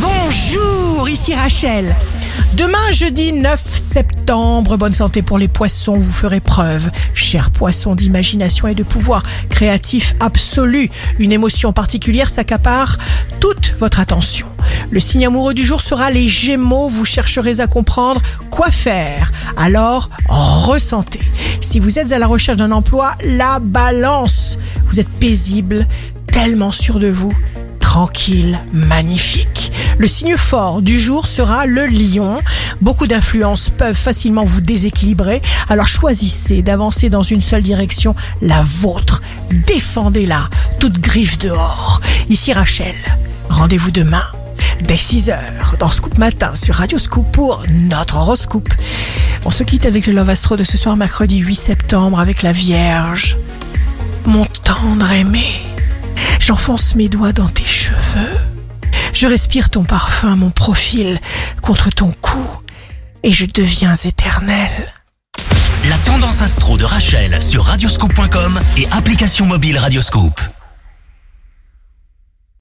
Bonjour, ici Rachel. Demain, jeudi 9 septembre, bonne santé pour les poissons, vous ferez preuve, chers poissons, d'imagination et de pouvoir créatif absolu. Une émotion particulière s'accapare toute votre attention. Le signe amoureux du jour sera les gémeaux, vous chercherez à comprendre quoi faire. Alors, ressentez. Si vous êtes à la recherche d'un emploi, la balance. Vous êtes paisible, tellement sûr de vous, tranquille, magnifique. Le signe fort du jour sera le lion. Beaucoup d'influences peuvent facilement vous déséquilibrer, alors choisissez d'avancer dans une seule direction, la vôtre. Défendez-la, toute griffe dehors. Ici Rachel, rendez-vous demain dès 6h dans Scoop Matin sur Radio Scoop pour notre horoscope. On se quitte avec le Love Astro de ce soir mercredi 8 septembre avec la Vierge. Mon tendre aimé, j'enfonce mes doigts dans tes cheveux. Je respire ton parfum, mon profil contre ton cou et je deviens éternel. La tendance astro de Rachel sur radioscope.com et application mobile Radioscope.